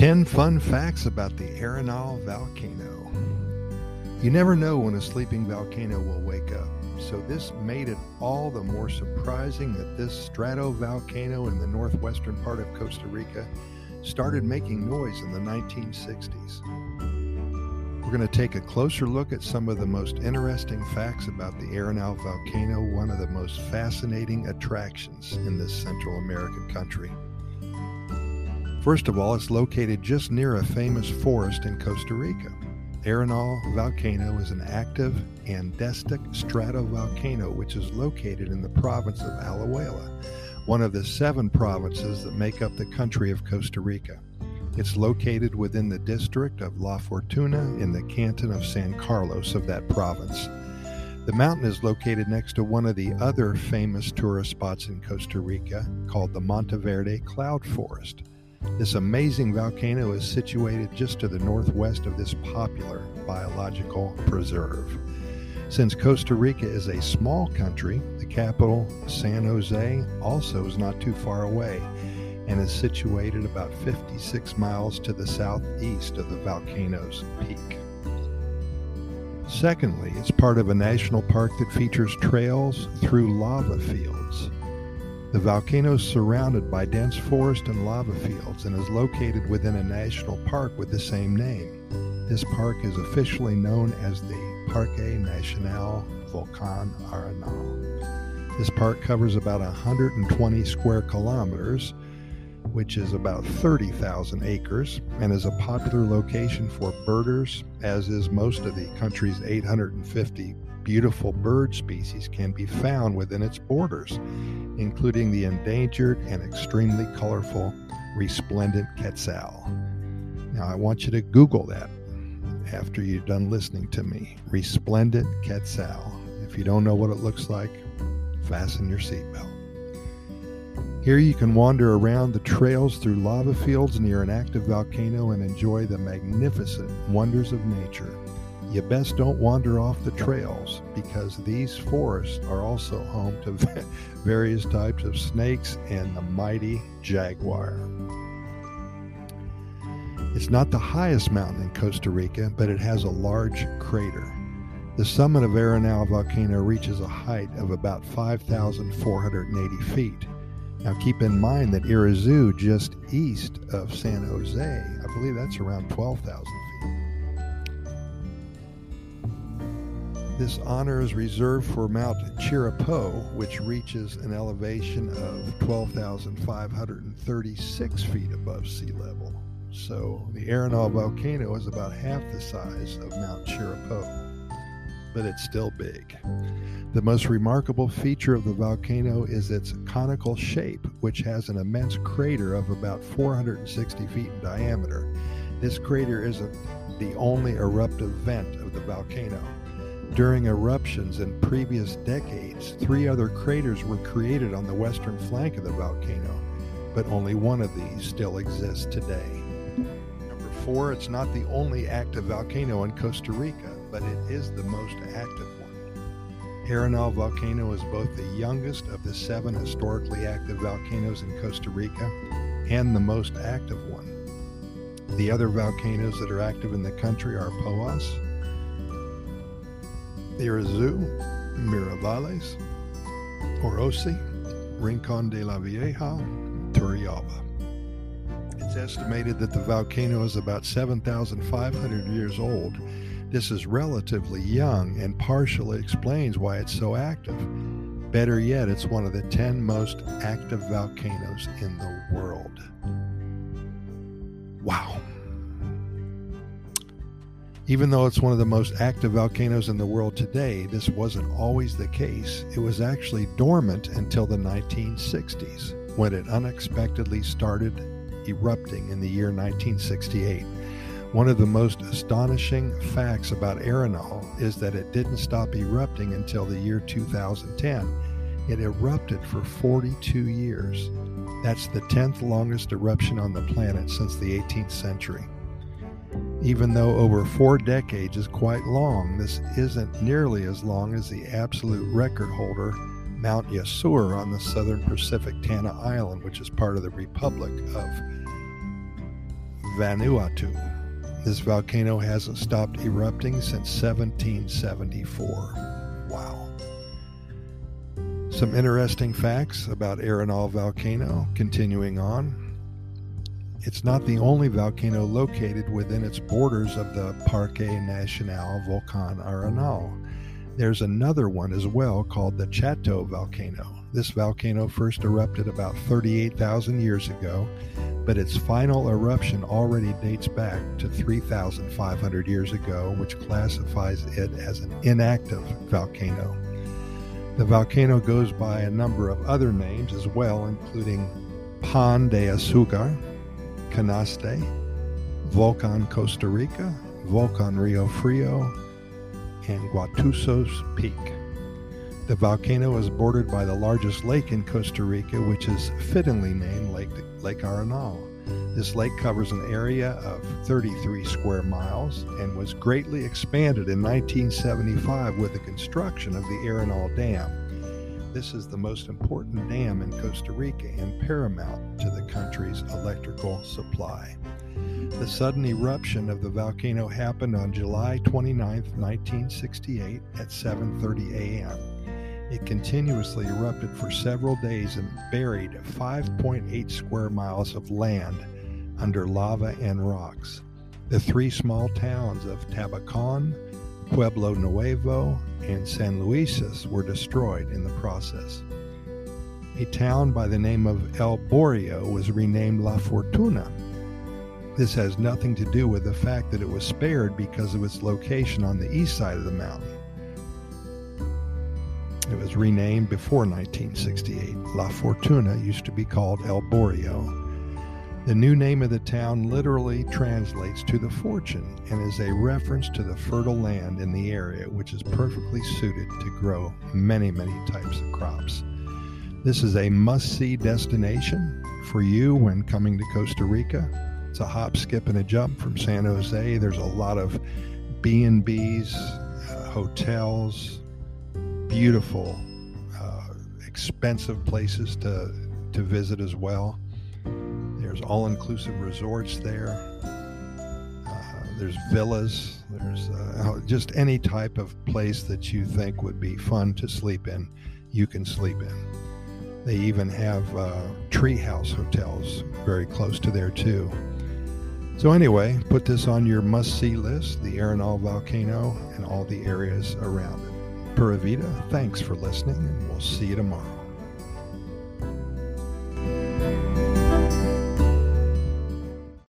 10 fun facts about the Arenal volcano. You never know when a sleeping volcano will wake up, so this made it all the more surprising that this stratovolcano in the northwestern part of Costa Rica started making noise in the 1960s. We're going to take a closer look at some of the most interesting facts about the Arenal volcano, one of the most fascinating attractions in this Central American country. First of all, it's located just near a famous forest in Costa Rica. Arenal volcano is an active andesitic stratovolcano which is located in the province of Alajuela, one of the seven provinces that make up the country of Costa Rica. It's located within the district of La Fortuna in the canton of San Carlos of that province. The mountain is located next to one of the other famous tourist spots in Costa Rica called the Monteverde Cloud Forest. This amazing volcano is situated just to the northwest of this popular biological preserve. Since Costa Rica is a small country, the capital, San Jose, also is not too far away and is situated about 56 miles to the southeast of the volcano's peak. Secondly, it's part of a national park that features trails through lava fields. The volcano is surrounded by dense forest and lava fields and is located within a national park with the same name. This park is officially known as the Parque Nacional Volcán Arenal. This park covers about 120 square kilometers, which is about 30,000 acres, and is a popular location for birders, as is most of the country's 850 beautiful bird species can be found within its borders, including the endangered and extremely colorful resplendent quetzal. Now, I want you to Google that after you're done listening to me. Resplendent quetzal. If you don't know what it looks like, fasten your seatbelt. Here you can wander around the trails through lava fields near an active volcano and enjoy the magnificent wonders of nature you best don't wander off the trails because these forests are also home to various types of snakes and the mighty jaguar. It's not the highest mountain in Costa Rica, but it has a large crater. The summit of Arenal volcano reaches a height of about 5,480 feet. Now keep in mind that Irazu, just east of San Jose, I believe that's around 12,000 This honor is reserved for Mount Chirripó, which reaches an elevation of 12,536 feet above sea level. So the Arenal volcano is about half the size of Mount Chirripó, but it's still big. The most remarkable feature of the volcano is its conical shape, which has an immense crater of about 460 feet in diameter. This crater isn't the only eruptive vent of the volcano. During eruptions in previous decades, three other craters were created on the western flank of the volcano, but only one of these still exists today. Number four, it's not the only active volcano in Costa Rica, but it is the most active one. Arenal volcano is both the youngest of the seven historically active volcanoes in Costa Rica and the most active one. The other volcanoes that are active in the country are Poas, Irazu, Miravales, Orosi, Rincon de la Vieja, Turrialba. It's estimated that the volcano is about 7,500 years old. This is relatively young and partially explains why it's so active. Better yet, it's one of the 10 most active volcanoes in the world. Wow. Even though it's one of the most active volcanoes in the world today, this wasn't always the case. It was actually dormant until the 1960s, when it unexpectedly started erupting in the year 1968. One of the most astonishing facts about Arenal is that it didn't stop erupting until the year 2010. It erupted for 42 years. That's the 10th longest eruption on the planet since the 18th century. Even though over four decades is quite long, this isn't nearly as long as the absolute record holder, Mount Yasur on the southern Pacific Tanna Island, which is part of the Republic of Vanuatu. This volcano hasn't stopped erupting since 1774. Wow. Some interesting facts about Arenal volcano, continuing on. It's not the only volcano located within its borders of the Parque Nacional Volcan Arenal. There's another one as well called the Chato volcano. This volcano first erupted about 38,000 years ago, but its final eruption already dates back to 3,500 years ago, which classifies it as an inactive volcano. The volcano goes by a number of other names as well, including Pan de Azucar, Canaste, Volcan Costa Rica, Volcan Rio Frio, and Guatusos Peak. The volcano is bordered by the largest lake in Costa Rica, which is fittingly named Lake, lake Arenal. This lake covers an area of 33 square miles and was greatly expanded in 1975 with the construction of the Arenal Dam. This is the most important dam in Costa Rica and paramount to the country's electrical supply. The sudden eruption of the volcano happened on July 29, 1968 at 7:30 a.m. It continuously erupted for several days and buried 5.8 square miles of land under lava and rocks. The three small towns of Tabacon, Pueblo Nuevo, and San Luises were destroyed in the process. A town by the name of El Borio was renamed La Fortuna. This has nothing to do with the fact that it was spared because of its location on the east side of the mountain. It was renamed before 1968. La Fortuna used to be called El Borio. The new name of the town literally translates to the fortune and is a reference to the fertile land in the area, which is perfectly suited to grow many, many types of crops. This is a must see destination for you when coming to Costa Rica. It's a hop, skip, and a jump from San Jose. There's a lot of B&Bs, uh, hotels, beautiful, uh, expensive places to to visit as well. There's all-inclusive resorts there. Uh, there's villas. There's uh, just any type of place that you think would be fun to sleep in. You can sleep in. They even have uh, treehouse hotels very close to there too. So anyway, put this on your must-see list: the Arenal volcano and all the areas around it. Pura Vida, thanks for listening, and we'll see you tomorrow.